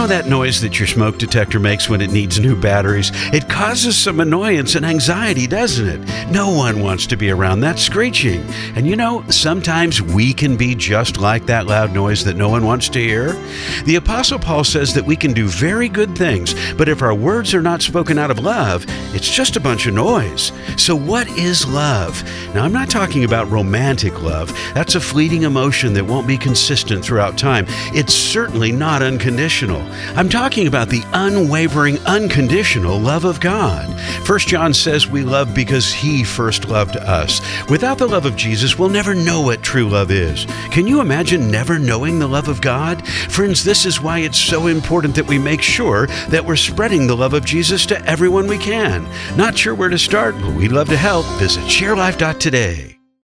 know that noise that your smoke detector makes when it needs new batteries? It causes some annoyance and anxiety, doesn't it? No one wants to be around that screeching. And you know, sometimes we can be just like that loud noise that no one wants to hear. The Apostle Paul says that we can do very good things, but if our words are not spoken out of love, it's just a bunch of noise. So, what is love? Now, I'm not talking about romantic love. That's a fleeting emotion that won't be consistent throughout time. It's certainly not unconditional. I'm talking about the unwavering, unconditional love of God. 1 John says we love because he first loved us. Without the love of Jesus, we'll never know what true love is. Can you imagine never knowing the love of God? Friends, this is why it's so important that we make sure that we're spreading the love of Jesus to everyone we can. Not sure where to start, but we'd love to help. Visit sharelife.today.